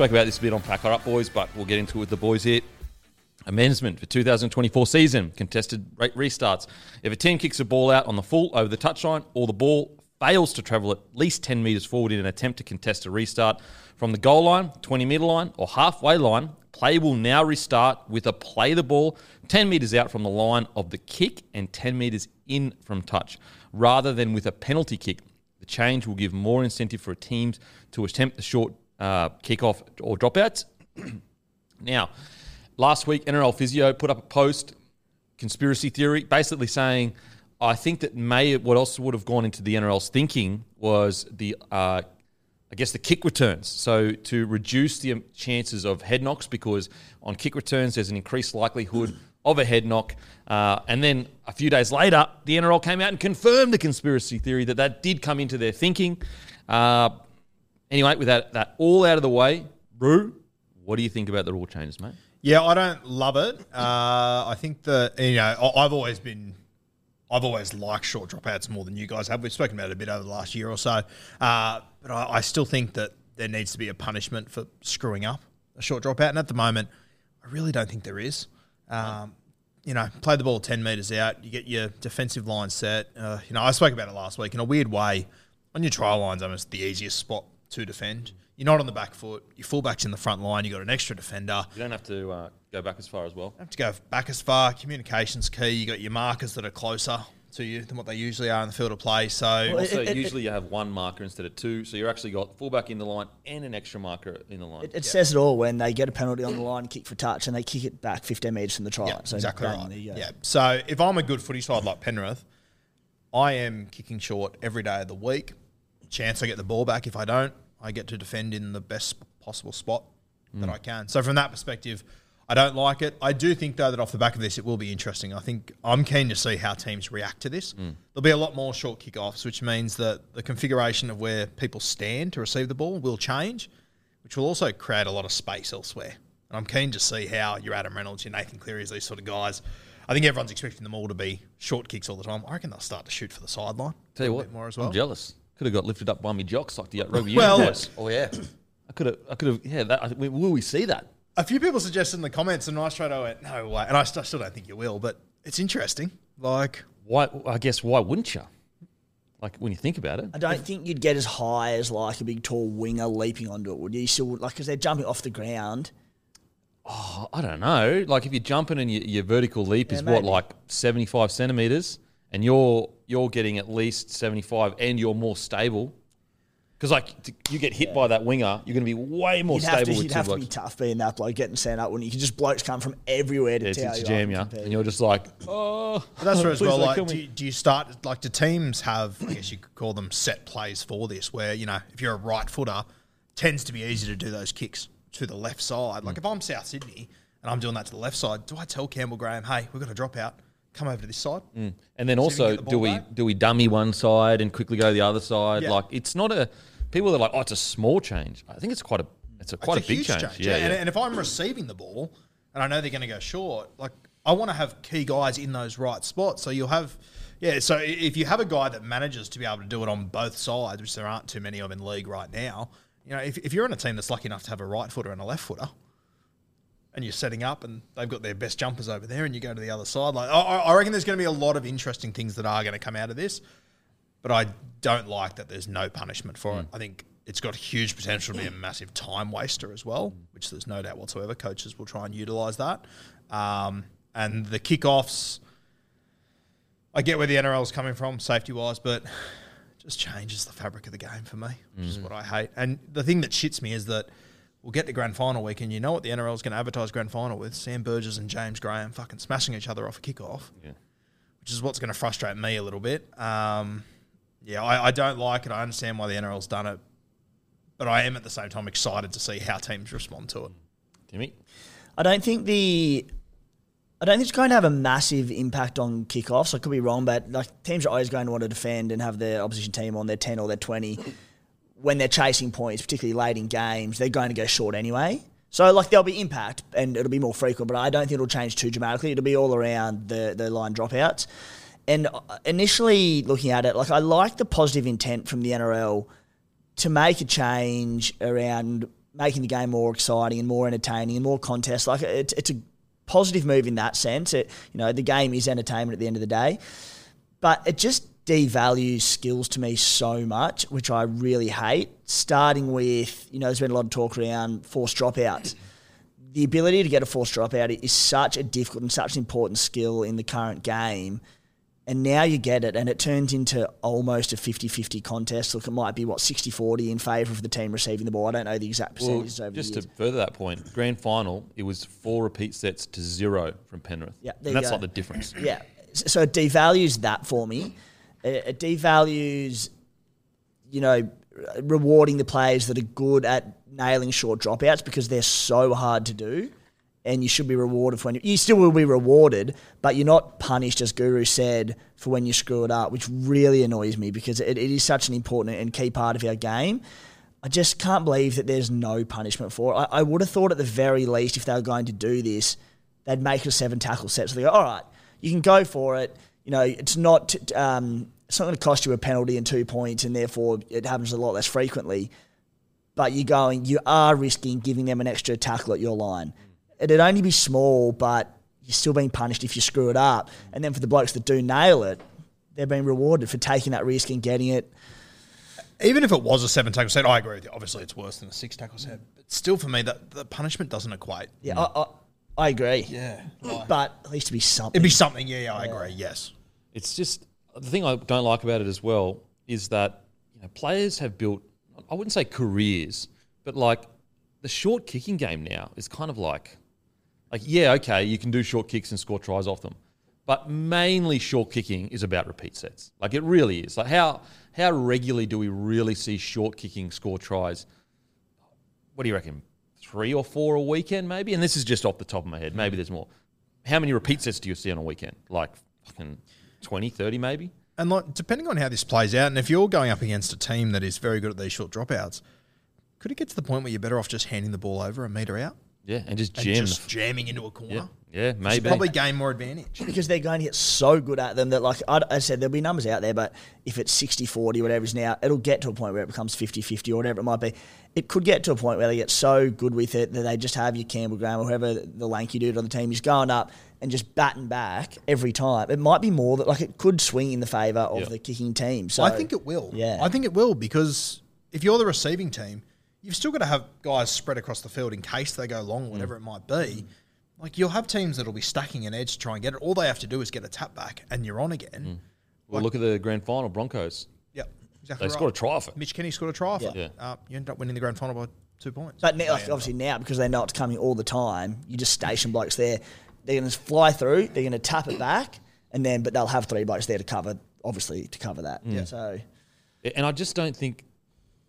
Spoke about this a bit on Pack Her Up Boys, but we'll get into it with the boys here. Amendment for 2024 season, contested rate restarts. If a team kicks a ball out on the full over the touchline or the ball fails to travel at least 10 metres forward in an attempt to contest a restart from the goal line, 20 metre line, or halfway line, play will now restart with a play the ball 10 metres out from the line of the kick and 10 metres in from touch, rather than with a penalty kick. The change will give more incentive for teams to attempt the short uh, kickoff or dropouts. now, last week, NRL Physio put up a post, conspiracy theory, basically saying, I think that may what else would have gone into the NRL's thinking was the, uh, I guess, the kick returns. So to reduce the chances of head knocks, because on kick returns there's an increased likelihood of a head knock. Uh, and then a few days later, the NRL came out and confirmed the conspiracy theory that that did come into their thinking. Uh, anyway, with that, that all out of the way, Brew, what do you think about the rule changes, mate? Yeah, I don't love it. Uh, I think that you know I've always been, I've always liked short dropouts more than you guys have. We've spoken about it a bit over the last year or so, uh, but I, I still think that there needs to be a punishment for screwing up a short dropout, and at the moment, I really don't think there is. Um, you know, play the ball ten meters out, you get your defensive line set. Uh, you know, I spoke about it last week in a weird way. On your try line's almost the easiest spot to defend. You're not on the back foot. Your fullback's in the front line. You've got an extra defender. You don't have to uh, go back as far as well. You have to go back as far. Communication's key. You've got your markers that are closer to you than what they usually are in the field of play. So Also, usually you have one marker instead of two, so you're actually got fullback in the line and an extra marker in the line. It, it says it all when they get a penalty on the line, kick for touch, and they kick it back 15 metres from the try yeah, line. So exactly bang, right. there you go. Yeah. So if I'm a good footy side like Penrith, I am kicking short every day of the week. Chance I get the ball back. If I don't, I get to defend in the best possible spot that Mm. I can. So from that perspective, I don't like it. I do think though that off the back of this, it will be interesting. I think I'm keen to see how teams react to this. Mm. There'll be a lot more short kickoffs, which means that the configuration of where people stand to receive the ball will change, which will also create a lot of space elsewhere. And I'm keen to see how your Adam Reynolds, your Nathan Cleary's, these sort of guys. I think everyone's expecting them all to be short kicks all the time. I reckon they'll start to shoot for the sideline. Tell you a what, bit more as well. I'm jealous. Could have got lifted up by me jocks like the uh, rugby Well- union boys. Oh yeah. I could have. I could have. Yeah. That, I, will we see that? A few people suggested in the comments, and I straight away went, no way. And I st- still don't think you will, but it's interesting. Like, Why? I guess why wouldn't you? Like when you think about it. I don't think you'd get as high as like a big tall winger leaping onto it, would you? You Still, like, because they're jumping off the ground. Oh, I don't know. Like if you're jumping and your, your vertical leap Yeah, is what, like 75 centimeters, and you're you're getting at least 75, and you're more stable. Because like t- you get hit by that winger, you're going to be way more You'd have, stable to, with you'd two have to be blokes. tough being that bloke getting sent up when you can just blokes come from everywhere to Yeah, tell to, you to jam up you, and you're just like, oh. But that's where as please well, like, do you, do you start, like, do teams have, I guess you could call them set plays for this, where, you know, if you're a right footer, tends to be easy to do those kicks to the left side. Mm. Like if I'm South Sydney and I'm doing that to the left side, do I tell Campbell Graham, hey, we've got a drop out, come over to this side? Mm. And then See if we also, the do we back. do we dummy one side and quickly go the other side? Yeah. Like it's not a people are like, oh, it's a small change. I think it's quite a it's a quite It's a big huge change. Yeah, And, yeah. and if I'm receiving the ball and I know they're going to go short, like I want to have key guys in those right spots. So you'll have, yeah. So if you have a guy that manages to be able to do it on both sides, which there aren't too many of in league right now, you know, if, if you're on a team that's lucky enough to have a right footer and a left footer, and you're setting up and they've got their best jumpers over there, and you go to the other side, like I, I reckon there's going to be a lot of interesting things that are going to come out of this but I don't like that there's no punishment for Mm. it. I think it's got huge potential to be a massive time waster as well, which there's no doubt whatsoever. Coaches will try and utilise that. Um, and the kickoffs, I get where the NRL is coming from, safety wise, but just changes the fabric of the game for me, which is what I hate. And the thing that shits me is that we'll get to grand final week, and you know what the NRL is going to advertise grand final with? Sam Burgess and James Graham fucking smashing each other off a kickoff Yeah. which is what's going to frustrate me a little bit. Um, yeah, I, I don't like it. I understand why the NRL's done it, but I am at the same time excited to see how teams respond to it. Timmy, I don't think the I don't think it's going to have a massive impact on kickoffs. I could be wrong, but like teams are always going to want to defend and have their opposition team on their ten or their twenty when they're chasing points, particularly late in games. They're going to go short anyway. So like there'll be impact and it'll be more frequent, but I don't think it'll change too dramatically. It'll be all around the the line dropouts. And uh, initially looking at it, like I like the positive intent from the NRL to make a change around making the game more exciting and more entertaining and more contest. Like it's, it's a positive move in that sense. It, you know, the game is entertainment at the end of the day, but it just devalues skills to me so much, which I really hate. Starting with, you know, there's been a lot of talk around forced dropouts. The ability to get a forced dropout is such a difficult and such an important skill in the current game. And now you get it, and it turns into almost a 50 50 contest. Look, it might be, what, 60 40 in favour of the team receiving the ball. I don't know the exact well, percentages over just to further that point, grand final it was four repeat sets to zero from Penrith. Yeah, and that's go. like the difference. Yeah. So it devalues that for me. It, it devalues, you know, rewarding the players that are good at nailing short dropouts because they're so hard to do. And you should be rewarded for when you, you still will be rewarded, but you're not punished, as Guru said, for when you screw it up, which really annoys me because it, it is such an important and key part of our game. I just can't believe that there's no punishment for it. I, I would have thought at the very least, if they were going to do this, they'd make a seven tackle set. So they go, all right, you can go for it. You know, it's not um, it's not going to cost you a penalty and two points, and therefore it happens a lot less frequently. But you're going, you are risking giving them an extra tackle at your line. It'd only be small, but you're still being punished if you screw it up. And then for the blokes that do nail it, they're being rewarded for taking that risk and getting it. Even if it was a seven tackle set, I agree with you. Obviously, it's worse than a six tackle set, but still, for me, that the punishment doesn't equate. Yeah, I, I, I agree. Yeah, But at least to be something. it'd be something. Yeah, yeah, I agree. Yes, It's just the thing I don't like about it as well is that you know, players have built I wouldn't say careers, but like the short kicking game now is kind of like like yeah, okay, you can do short kicks and score tries off them. But mainly short kicking is about repeat sets. Like it really is. Like how how regularly do we really see short kicking score tries? What do you reckon? Three or four a weekend, maybe? And this is just off the top of my head. Maybe there's more. How many repeat sets do you see on a weekend? Like fucking 20, 30 maybe? and like depending on how this plays out, and if you're going up against a team that is very good at these short dropouts, could it get to the point where you're better off just handing the ball over a meter out Yeah, and just and jam. just the, jamming into a corner? yeah, yeah, Which maybe. probably gain more advantage. because they're going to get so good at them that, like I, I said, there'll be numbers out there, but if it's 60 40, whatever it is now, it'll get to a point where it becomes 50 50 or whatever it might be. It could get to a point where they get so good with it that they just have your Campbell Graham or whoever the lanky dude on the team is going up and just batting back every time. It might be more that, like, it could swing in the favour of Yeah. the kicking team. So I think it will. Yeah. I think it will because if you're the receiving team, you've still got to have guys spread across the field in case they go long, whatever it might be. Like you'll have teams that'll be stacking an edge to try and get it. All they have to do is get a tap back, and you're on again. well, look at the grand final Broncos. Yep, exactly. They right. scored a try off it. Mitch Kenny scored a try off it. Yeah. Uh, you end up winning the grand final by two points. But now, They like, ended obviously now, because they know it's coming all the time, you just station blokes there. They're going to fly through. They're going to tap it back, and then but they'll have three blokes there to cover, obviously to cover that. Mm. So And I just don't think,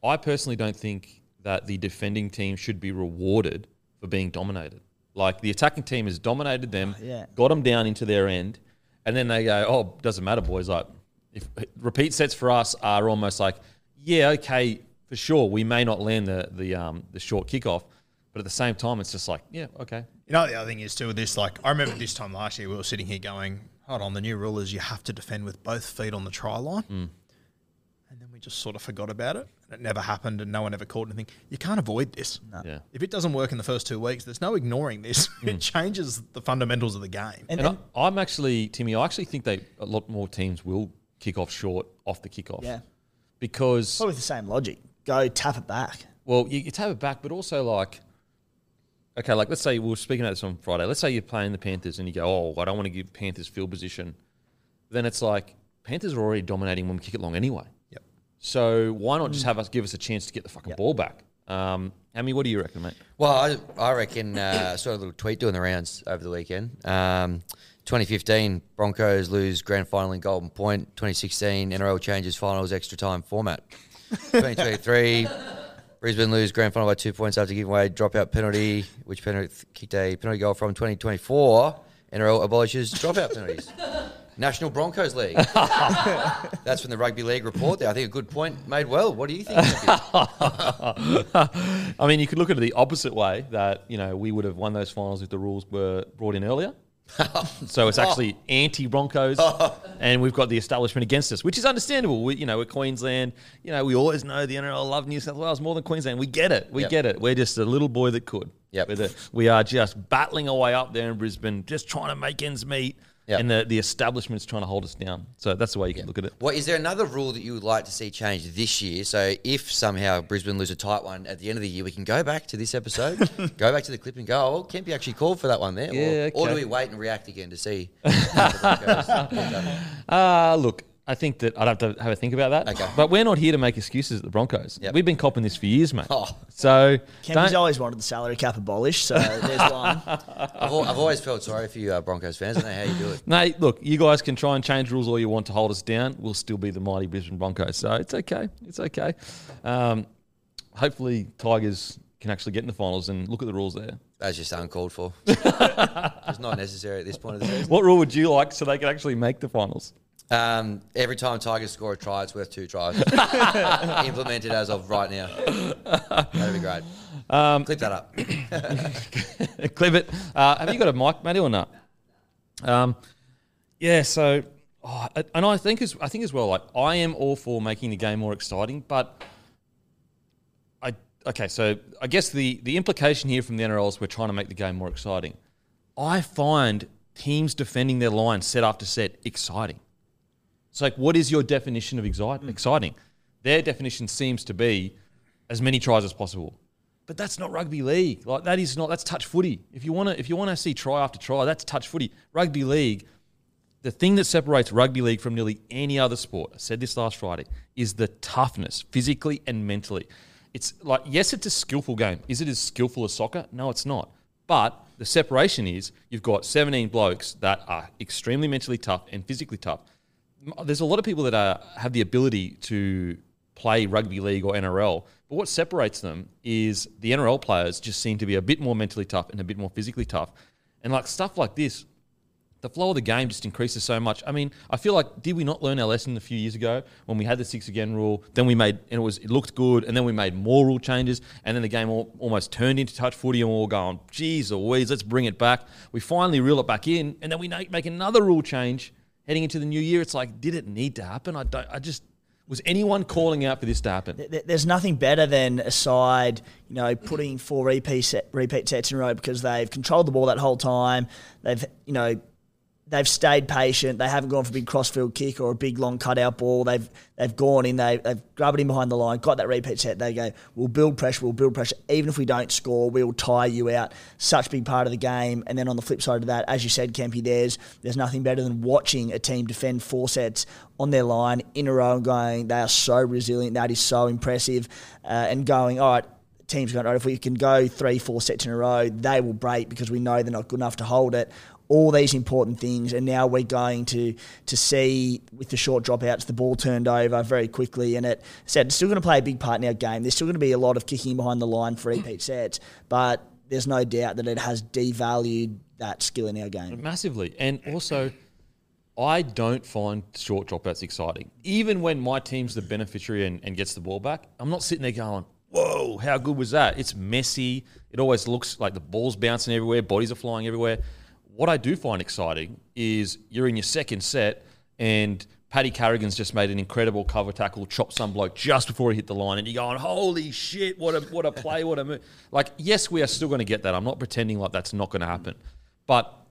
I personally don't think that the defending team should be rewarded for being dominated. Like the attacking team has dominated them, yeah. got them down into their end, and then they go, "Oh, doesn't matter, boys." Like, if repeat sets for us are almost like, "Yeah, okay, for sure, we may not land the the um the short kickoff, but at the same time, it's just like, yeah, okay, You know, the other thing is too with this. Like, I remember this time last year, we were sitting here going, "Hold on, the new rule is you have to defend with both feet on the try line." Hmm. And then we just sort of forgot about it. And it never happened, and no one ever caught anything. You can't avoid this. yeah." If it doesn't work in the first two weeks, there's no ignoring this. It mm. changes the fundamentals of the game. And, And and- I, I'm actually, Timmy, I actually think they a lot more teams will kick off short off the kickoff. Yeah. Because probably the same logic. Go tap it back. Well, you, you tap it back, but also like, okay, like let's say we were speaking about this on Friday. Let's say you're playing the Panthers and you go, oh, I don't want to give Panthers field position. Then it's like Panthers are already dominating when we kick it long anyway. So why not just have us give us a chance to get the fucking Yep. ball back? Um, Hammy, what do you reckon, mate? Well, I, I reckon uh, I saw a little tweet doing the rounds over the weekend. Um, 2015 Broncos lose grand final in Golden Point. 2016 NRL changes finals extra time format. 2023 Brisbane lose grand final by two points after giving away dropout penalty, which penalty kicked a penalty goal from 2024. NRL abolishes dropout penalties. National Broncos League. That's from the rugby league report. There, I think a good point made. Well, what do you think? I mean, you could look at it the opposite way that you know we would have won those finals if the rules were brought in earlier. so it's oh. actually anti Broncos, and we've got the establishment against us, which is understandable. We, you know, we're Queensland. You know, we always know the NRL love New South Wales more than Queensland. We get it. We Yep. get it. We're just a little boy that could. Yep. The- we are just battling away up there in Brisbane, just trying to make ends meet. Yep. And the, the establishment's trying to hold us down. So that's the way you can look at it. Well, is there another rule that you would like to see changed this year? So if somehow Brisbane lose a tight one at the end of the year, we can go back to this episode, go back to the clip and go, oh, Kempy actually called for that one there. Yeah, or, or do we wait and react again to see? how the Broncos? Uh, look, I think that I'd have to have a think about that. Okay. But we're not here to make excuses at the Broncos. Yep. We've been copping this for years, mate. Oh. So Kempy's always wanted the salary cap abolished, so there's one. I've, al- I've always felt sorry for you uh, Broncos fans. I don't know how you do it. Mate, look, you guys can try and change rules all you want to hold us down. We'll still be the mighty Brisbane Broncos. So it's okay. It's okay. Um, hopefully, Tigers can actually get in the finals and look at the rules there. That's just uncalled for. it's not necessary at this point of the season. What rule would you like so they can actually make the finals? Um, every time Tigers score a try, it's worth two tries. Implemented as of right now. That'd be great. Um, Clip that up. Clip it. Uh, have you got a mic, Matty, or not? Um, yeah. So, oh, and I think as I think as well. Like I am all for making the game more exciting, but I okay. So I guess the the implication here from the NRL is we're trying to make the game more exciting. I find teams defending their line set after set exciting. It's like, what is your definition of excite- mm. exciting? Their definition seems to be as many tries as possible. But that's not rugby league. Like that is not that's touch footy. If you want to if you want to see try after try, that's touch footy. Rugby league, the thing that separates rugby league from nearly any other sport, I said this last Friday, is the toughness, physically and mentally. It's like, yes, it's a skillful game. Is it as skillful as soccer? No, it's not. But the separation is you've got 17 blokes that are extremely mentally tough and physically tough. There's a lot of people that are, have the ability to play rugby league or NRL, but what separates them is the NRL players just seem to be a bit more mentally tough and a bit more physically tough. And like stuff like this, the flow of the game just increases so much. I mean, I feel like did we not learn our lesson a few years ago when we had the six again rule? Then we made and it was it looked good, and then we made more rule changes, and then the game all, almost turned into touch footy, and we we're all going, "Geez, Louise, let's bring it back." We finally reel it back in, and then we make another rule change heading into the new year. It's like, did it need to happen? I don't. I just was anyone calling out for this to happen? There's nothing better than a side, you know, putting four repeat set, repeat sets in a row because they've controlled the ball that whole time. They've, you know, they've stayed patient. They haven't gone for a big crossfield kick or a big long cutout ball. They've they've gone in. They, they've grabbed in behind the line, got that repeat set. They go, we'll build pressure. We'll build pressure. Even if we don't score, we'll tire you out. Such a big part of the game. And then on the flip side of that, as you said, Kempy, there's there's nothing better than watching a team defend four sets on their line in a row and going, they are so resilient. That is so impressive. Uh, and going, all right teams going, right, if we can go three, four sets in a row, they will break because we know they're not good enough to hold it. All these important things, and now we're going to to see with the short dropouts, the ball turned over very quickly, and it said it's still going to play a big part in our game. There's still going to be a lot of kicking behind the line for repeat sets, but there's no doubt that it has devalued that skill in our game. massively. And also, I don't find short dropouts exciting. Even when my team's the beneficiary and, and gets the ball back, I'm not sitting there going, whoa, how good was that? It's messy. It always looks like the ball's bouncing everywhere, bodies are flying everywhere. What I do find exciting is you're in your second set and Paddy Carrigan's just made an incredible cover tackle, chopped some bloke just before he hit the line, and you're going, "Holy shit! What a what a play! What a move!" Like, yes, we are still going to get that. I'm not pretending like that's not going to happen, but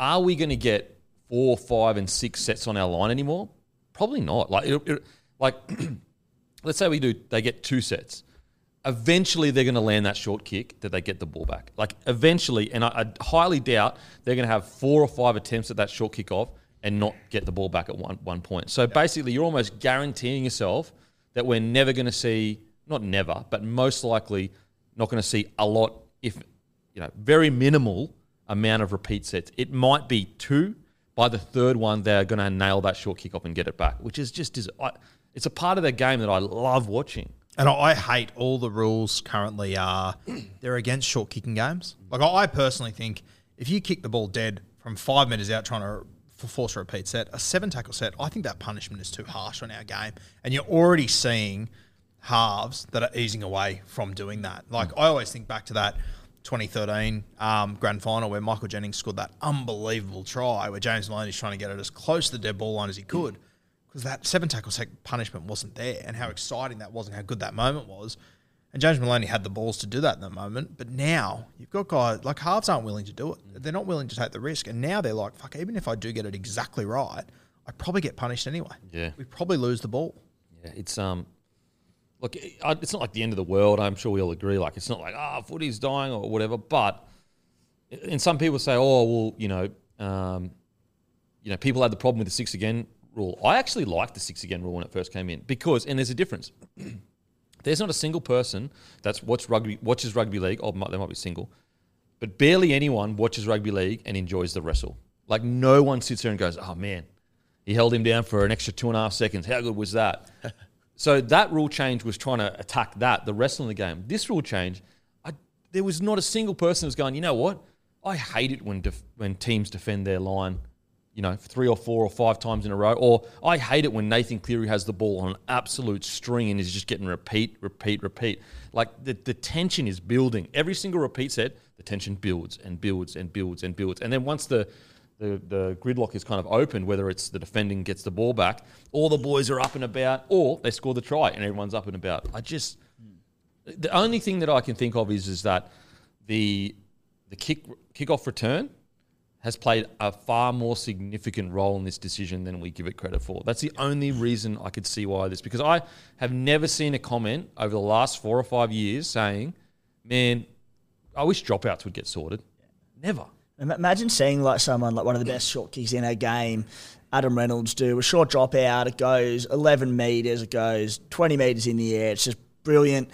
are we going to get four, five, and six sets on our line anymore? Probably not. Like, it, it, like, let's say we do, they get two sets. Eventually, they're going to land that short kick that they get the ball back. Like, eventually, and I, I highly doubt they're going to have four or five attempts at that short kick off and not get the ball back at one one point. So basically, you're almost guaranteeing yourself that we're never going to see, not never, but most likely not going to see a lot, if you know, very minimal amount of repeat sets. It might be two. By the third one, they're going to nail that short kick off and get it back, which is just is. I, it's a part of the game that I love watching. And I hate all the rules currently are they're against short kicking games. Like I personally think if you kick the ball dead from five meters out trying to force a repeat set, a seven tackle set, I think that punishment is too harsh on our game. And you're already seeing halves that are easing away from doing that. Like I always think back to that 2013 um, grand final where Michael Jennings scored that unbelievable try where James Maloney is trying to get it as close to the dead ball line as he could because that seven tackle set punishment wasn't there and how exciting that was and how good that moment was. And James Maloney had the balls to do that in that moment. But now you've got guys like halves aren't willing to do it. They're not willing to take the risk. And now they're like, fuck, even if I do get it exactly right, I probably get punished anyway. Yeah. We probably lose the ball. Yeah, it's um, look, it's not like the end of the world. I'm sure we all agree. Like, it's not like ah, footy's dying or whatever. But and some people say, oh, well, you know, um, you know, people had the problem with the six again rule. I actually liked the six again rule when it first came in because, and there's a difference. there's not a single person that's watched rugby watches rugby league. Or might, they might be single, but barely anyone watches rugby league and enjoys the wrestle. Like no one sits there and goes, "Oh man, he held him down for an extra two and a half seconds. How good was that?" so that rule change was trying to attack that the wrestling the game. This rule change, I, there was not a single person who was going. You know what? I hate it when def, when teams defend their line. You know, three or four or five times in a row. Or I hate it when Nathan Cleary has the ball on an absolute string and is just getting repeat, repeat, repeat. Like the, the tension is building. Every single repeat set, the tension builds and builds and builds and builds. And then once the, the, the gridlock is kind of open, whether it's the defending gets the ball back, all the boys are up and about, or they score the try and everyone's up and about. I just the only thing that I can think of is is that the the kick kickoff return has played a far more significant role in this decision than we give it credit for. That's the only reason I could see why this because I have never seen a comment over the last four or five years saying, "Man, I wish dropouts would get sorted." Never. Imagine seeing like someone like one of the best short kicks in our game, Adam Reynolds, do a short drop out. It goes 11 meters. It goes 20 meters in the air. It's just brilliant.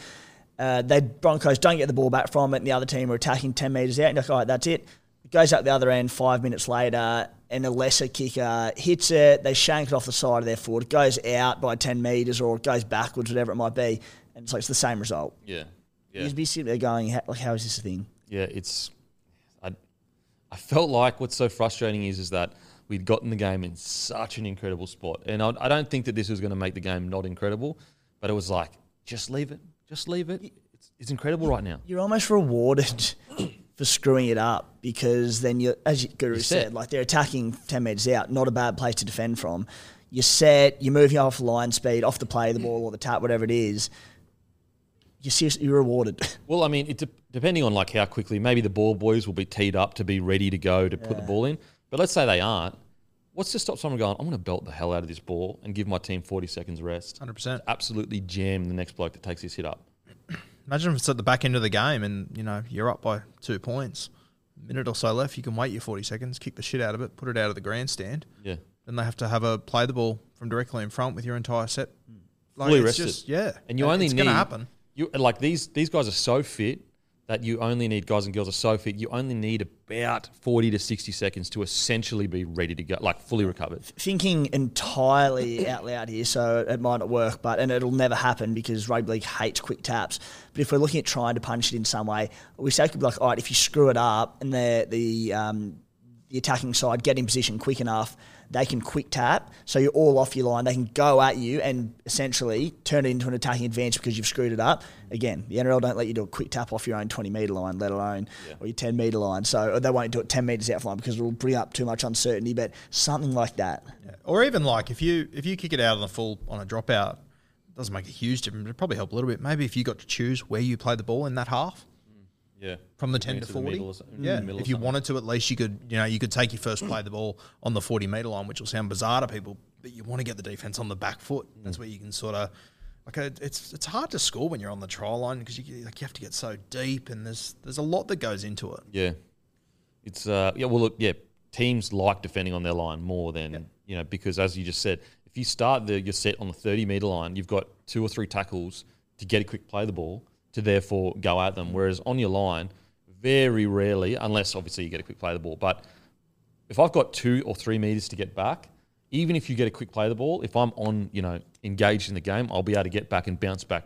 Uh, Broncos don't get the ball back from it, and the other team are attacking 10 meters out. And you're like, all right, that's it. Goes up the other end five minutes later, and a lesser kicker hits it. They shank it off the side of their foot. It goes out by 10 meters, or it goes backwards, whatever it might be. And it's like it's the same result. Yeah. Yeah. You'd be sitting there going, "How- like, how is this a thing? Yeah, it's. I, I felt like what's so frustrating is is that we'd gotten the game in such an incredible spot, and I, I don't think that this was going to make the game not incredible, but it was like just leave it, just leave it. It's, it's incredible right now. you're almost rewarded for screwing it up because then you, as Guru You're said, set. like they're attacking ten meters out, not a bad place to defend from. You're set. You're moving off line speed, off the play, the ball or the tap, whatever it is. You're seriously you're rewarded. Well, I mean, it de- depending on like how quickly, maybe the ball boys will be teed up to be ready to go to put the ball in. But let's say they aren't. What's to stop someone going? I'm going to belt the hell out of this ball and give my team 40 seconds rest. 100%. Absolutely jam the next bloke that takes this hit up. Imagine if it's at the back end of the game and you know you're up by two points, a minute or so left. You can wait your forty seconds, kick the shit out of it, put it out of the grandstand. Yeah. Then they have to have a play the ball from directly in front with your entire set. Like, Fully it's rested. just- yeah, And you only it's need going to happen. you like these these guys are so fit that you only need guys and girls are so fit. You only need about forty to sixty seconds to essentially be ready to go, like fully recovered. thinking entirely out loud here, so it might not work, but and it'll never happen because rugby league hates quick taps. But if we're looking at trying to punish it in some way, we say could be like, all right, if you screw it up and the the um, the attacking side get in position quick enough, they can quick tap, so you're all off your line. They can go at you and essentially turn it into an attacking advantage because you've screwed it up. Again, the NRL don't let you do a quick tap off your own 20 metre line, let alone or your 10 metre line. So they won't do it 10 metres out of line because it'll bring up too much uncertainty. But something like that. Or even like if you if you kick it out on a full on a dropout, doesn't make a huge difference. It'd probably help a little bit. Maybe if you got to choose where you play the ball in that half Yeah, from the ten to forty. yeah, in the middle or if you wanted to, at least you could you know you could take your first play of the ball on the forty meter line, which will sound bizarre to people, but you want to get the defense on the back foot. Mm. That's where you can sort of. Like uh, it's it's hard to score when you're on the try line because you like you have to get so deep and there's there's a lot that goes into it. Yeah, it's uh yeah. Well, look, yeah. Teams like defending on their line more than you know because as you just said, if you start the your set on the thirty meter line, you've got two or three tackles to get a quick play the ball to therefore go at them. Whereas on your line, very rarely, unless obviously you get a quick play of the ball, but if I've got two or three meters to get back, even if you get a quick play of the ball, if I'm on, you know, engaged in the game, I'll be able to get back and bounce back.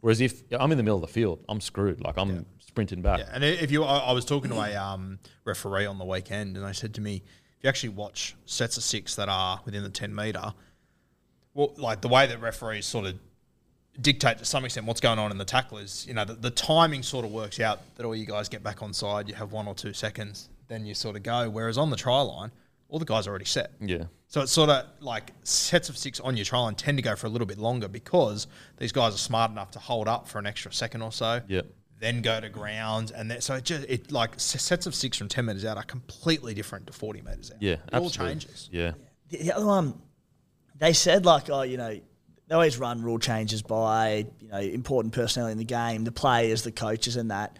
Whereas if I'm in the middle of the field, I'm screwed. Like I'm sprinting back. Yeah, and if you, I, I was talking to a um, referee on the weekend, and they said to me, if you actually watch sets of six that are within the ten meter, well, like the way that referees sort of dictate to some extent what's going on in the tacklers. you know, the, the timing sort of works out that all you guys get back on side, you have one or two seconds, then you sort of go. Whereas on the try line, all the guys are already set. Yeah. So it's sort of like sets of six on your try line tend to go for a little bit longer because these guys are smart enough to hold up for an extra second or so. Yep. Then go to ground, and then, so it just it like sets of six from ten meters out are completely different to forty meters out. Yeah, it all absolutely. changes. Yeah. The, the other one, they said like, oh, you know, they always run rule changes by you know important personnel in the game, the players, the coaches, and that.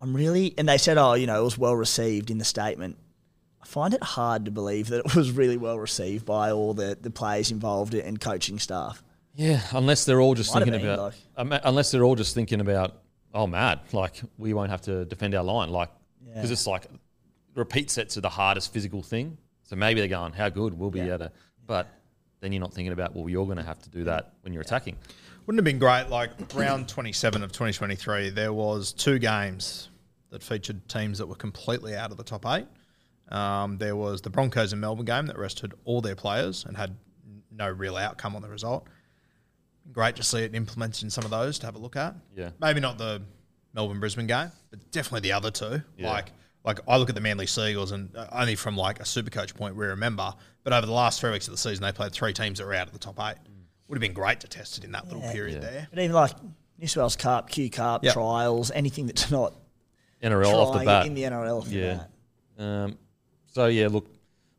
I'm really, and they said, oh, you know, it was well received in the statement. I find it hard to believe that it was really well received by all the, the players involved and coaching staff. Yeah, unless they're all just Might thinking been, about, um, unless they're all just thinking about, oh, mad, like we won't have to defend our line, like because Yeah. it's like repeat sets are the hardest physical thing. So maybe they're going, how good we'll be able to, but then you're not thinking about, well, you're going to have to do that when you're attacking. Wouldn't have been great. Like round 27 of 2023, there was two games that featured teams that were completely out of the top eight. Um, there was the Broncos and Melbourne game that rested all their players and had no real outcome on the result. Great to see it implemented in some of those to have a look at. Yeah. Maybe not the Melbourne Brisbane game, but definitely the other two. Yeah. Like like I look at the Manly Sea Eagles and uh, only from like a super coach point we remember, but over the last three weeks of the season they played three teams that were out of the top eight. Would have been great to test it in that little period there. But even like New South Wales Cup, Q Cup, Yep. trials, anything that's not NRL off the bat. in the NRL. off Yeah. Um, so yeah, look,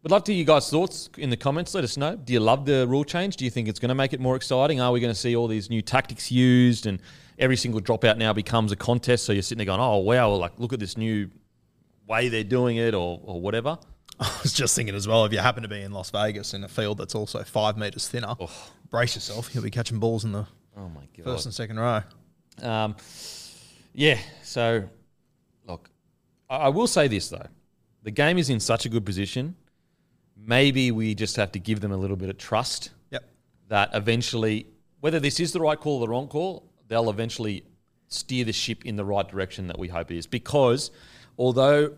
we'd love to hear you guys' thoughts in the comments. Let us know. Do you love the rule change? Do you think it's going to make it more exciting? Are we going to see all these new tactics used and every single dropout now becomes a contest? So you're sitting there going, "Oh wow, like look at this new way they're doing it," or or whatever. I was just thinking as well, if you happen to be in Las Vegas in a field that's also five metres thinner, brace yourself. You'll be catching balls in the Oh my god. first and second row. Um, yeah. So, look, I, I will say this though: the game is in such a good position. Maybe we just have to give them a little bit of trust Yep. that eventually, whether this is the right call or the wrong call, they'll eventually steer the ship in the right direction that we hope it is. Because although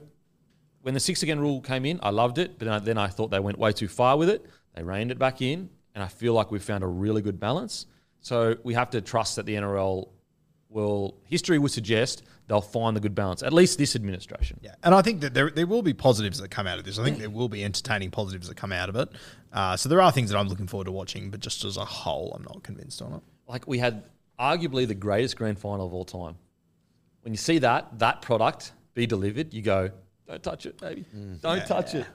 when the six again rule came in, I loved it, but then I, then I thought they went way too far with it. They reined it back in, and I feel like we've found a really good balance. So we have to trust that the NRL will, history would suggest they'll find the good balance, at least this administration. Yeah, and I think that there, there will be positives that come out of this. I think there will be entertaining positives that come out of it. Uh, so there are things that I'm looking forward to watching, but just as a whole, I'm not convinced on it. like we had arguably the greatest grand final of all time. When you see that that product be delivered, you go, "Don't touch it, baby. Mm. Don't touch it."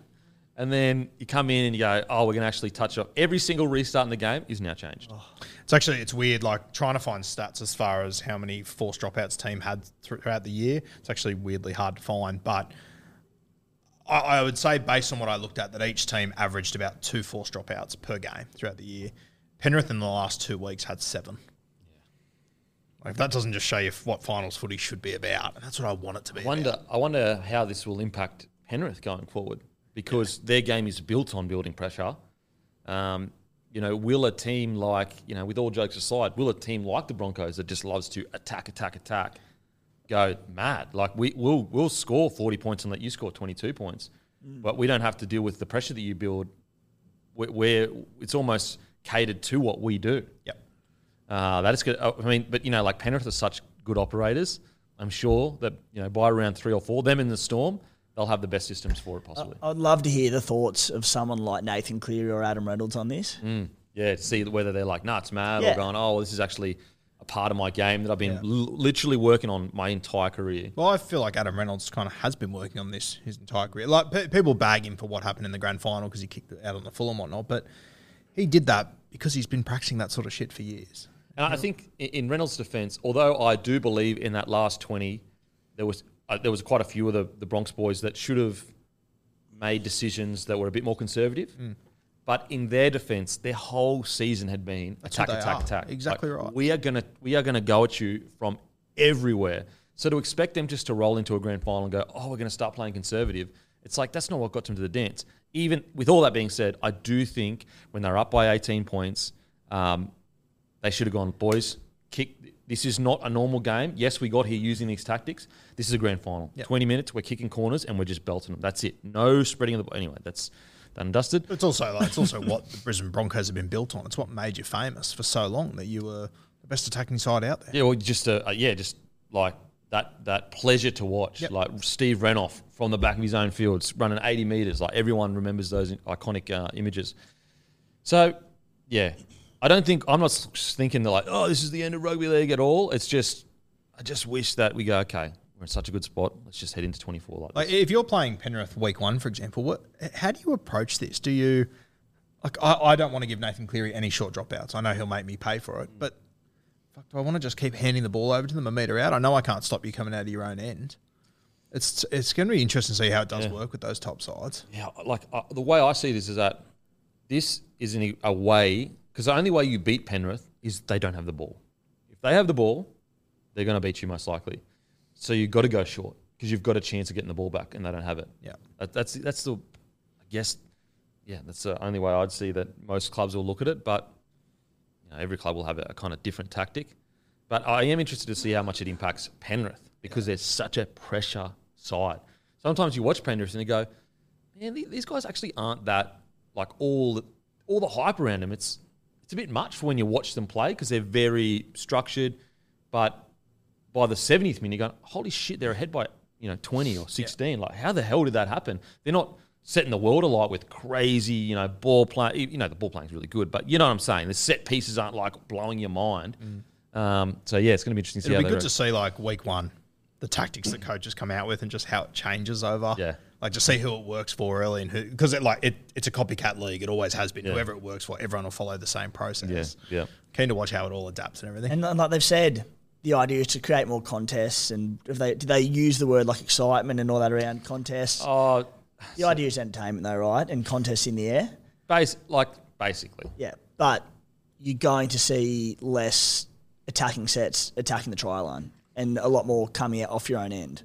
And then you come in and you go, "Oh, we're going to actually touch it." Every single restart in the game is now changed. Oh. It's actually it's weird, like trying to find stats as far as how many force dropouts team had throughout the year. It's actually weirdly hard to find, but I, I would say based on what I looked at, that each team averaged about two force dropouts per game throughout the year. Penrith in the last two weeks had seven. Like that doesn't just show you what finals footy should be about, and that's what I want it to be. I wonder, about. I wonder how this will impact Penrith going forward because their game is built on building pressure. Um, you know, will a team like, you know, with all jokes aside, will a team like the Broncos that just loves to attack, attack, attack, go mad? Like we will we'll score forty points and let you score twenty two points, but we don't have to deal with the pressure that you build. Where, where it's almost catered to what we do. Yep. Uh, that is good. I mean, but you know, like Penrith are such good operators. I'm sure that you know by around three or four, them in the storm, they'll have the best systems for it possibly. I'd love to hear the thoughts of someone like Nathan Cleary or Adam Reynolds on this. yeah, to see whether they're like nuts, mad, Yeah. or going, oh, this is actually a part of my game that I've been Yeah. l- literally working on my entire career. Well, I feel like Adam Reynolds kind of has been working on this his entire career. Like pe- people bag him for what happened in the grand final because he kicked it out on the full and whatnot, but he did that because he's been practicing that sort of shit for years. And I think in Reynolds' defence, although I do believe in that last twenty, there was uh, there was quite a few of the, the Bronx boys that should have made decisions that were a bit more conservative. But in their defence, their whole season had been That's attack, attack, are. attack. Exactly right. We are gonna we are gonna go at you from everywhere. So to expect them just to roll into a grand final and go, oh, we're going to start playing conservative, it's like that's not what got them to the dance. Even with all that being said, I do think when they're up by 18 points, um, they should have gone, boys, kick. This is not a normal game. Yes, we got here using these tactics. This is a grand final. Yep. 20 minutes, we're kicking corners and we're just belting them. That's it. No spreading of the ball. Anyway, that's done and dusted. It's also like it's also what the Brisbane Broncos have been built on. It's what made you famous for so long that you were the best attacking side out there. Yeah, well, just uh, uh, yeah, just like that that pleasure to watch. Yep. Like Steve Renouf from the back of his own fields running 80 meters. Like everyone remembers those iconic uh, images. So yeah, I don't think I'm not thinking that like oh this is the end of rugby league at all. It's just I just wish that we go okay. We're in such a good spot. Let's just head into 24 like, Like if you're playing Penrith week one, for example, what how do you approach this? Do you like I, I don't want to give Nathan Cleary any short dropouts. I know he'll make me pay for it, but fuck, do I want to just keep handing the ball over to them a meter out? I know I can't stop you coming out of your own end. It's it's going to be interesting to see how it does Yeah. work with those top sides. Yeah, like uh, the way I see this is that this is an, a way because the only way you beat Penrith is they don't have the ball. If they have the ball, they're going to beat you most likely. So you've got to go short because you've got a chance of getting the ball back, and they don't have it. Yeah. That, that's that's the, I guess, yeah, that's the only way I'd see that most clubs will look at it. But you know, every club will have a, a kind of different tactic. But I am interested to see how much it impacts Penrith because there's such a pressure side. Sometimes you watch Penrith and you go, man, these guys actually aren't that like all the, all the hype around them. It's it's a bit much for when you watch them play because they're very structured, but by the 70th minute, you're going, holy shit, they're ahead by you know 20 or 16. Like, how the hell did that happen? They're not setting the world alight with crazy, you know, ball play. You know, the ball playing is really good, but you know what I'm saying. The set pieces aren't like blowing your mind. Um, so yeah, it's going to be interesting to see It'll be good to see like week one, the tactics that coaches come out with and just how it changes over. Yeah. Like just see who it works for early and who because it like it, it's a copycat league. It always has been. Yeah. Whoever it works for, everyone will follow the same process. Yeah, yeah. Keen to watch how it all adapts and everything. And like they've said, the idea is to create more contests. And if they do they use the word like excitement and all that around contests? Oh, the idea is entertainment, though, right? And contests in the air. base like basically. Yeah, but you're going to see less attacking sets attacking the try line, and a lot more coming out off your own end.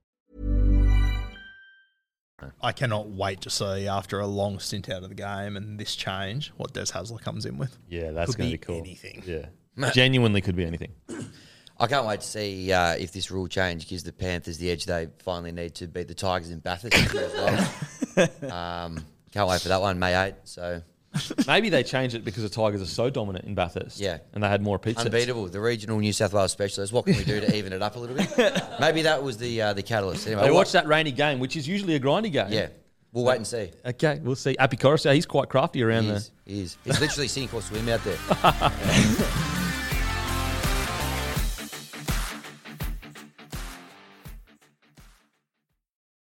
I cannot wait to see after a long stint out of the game and this change what Des Hasler comes in with. Yeah, that's Could going be to be cool. anything. Yeah, genuinely could be anything. I can't wait to see uh, if this rule change gives the Panthers the edge they finally need to beat the Tigers in Bathurst as well. um, can't wait for that one, May 8. So Maybe they changed it because the Tigers are so dominant in Bathurst. Yeah. and they had more pizza. unbeatable, the regional New South Wales specialist. What can we do to even it up a little bit? Maybe that was the uh, the catalyst. Anyway, They watched that rainy game, which is usually a grindy game. Yeah. We'll wait and see. Okay, we'll see. Api Koroisau, he's quite crafty around He is. He is. He's literally sink or swim out there.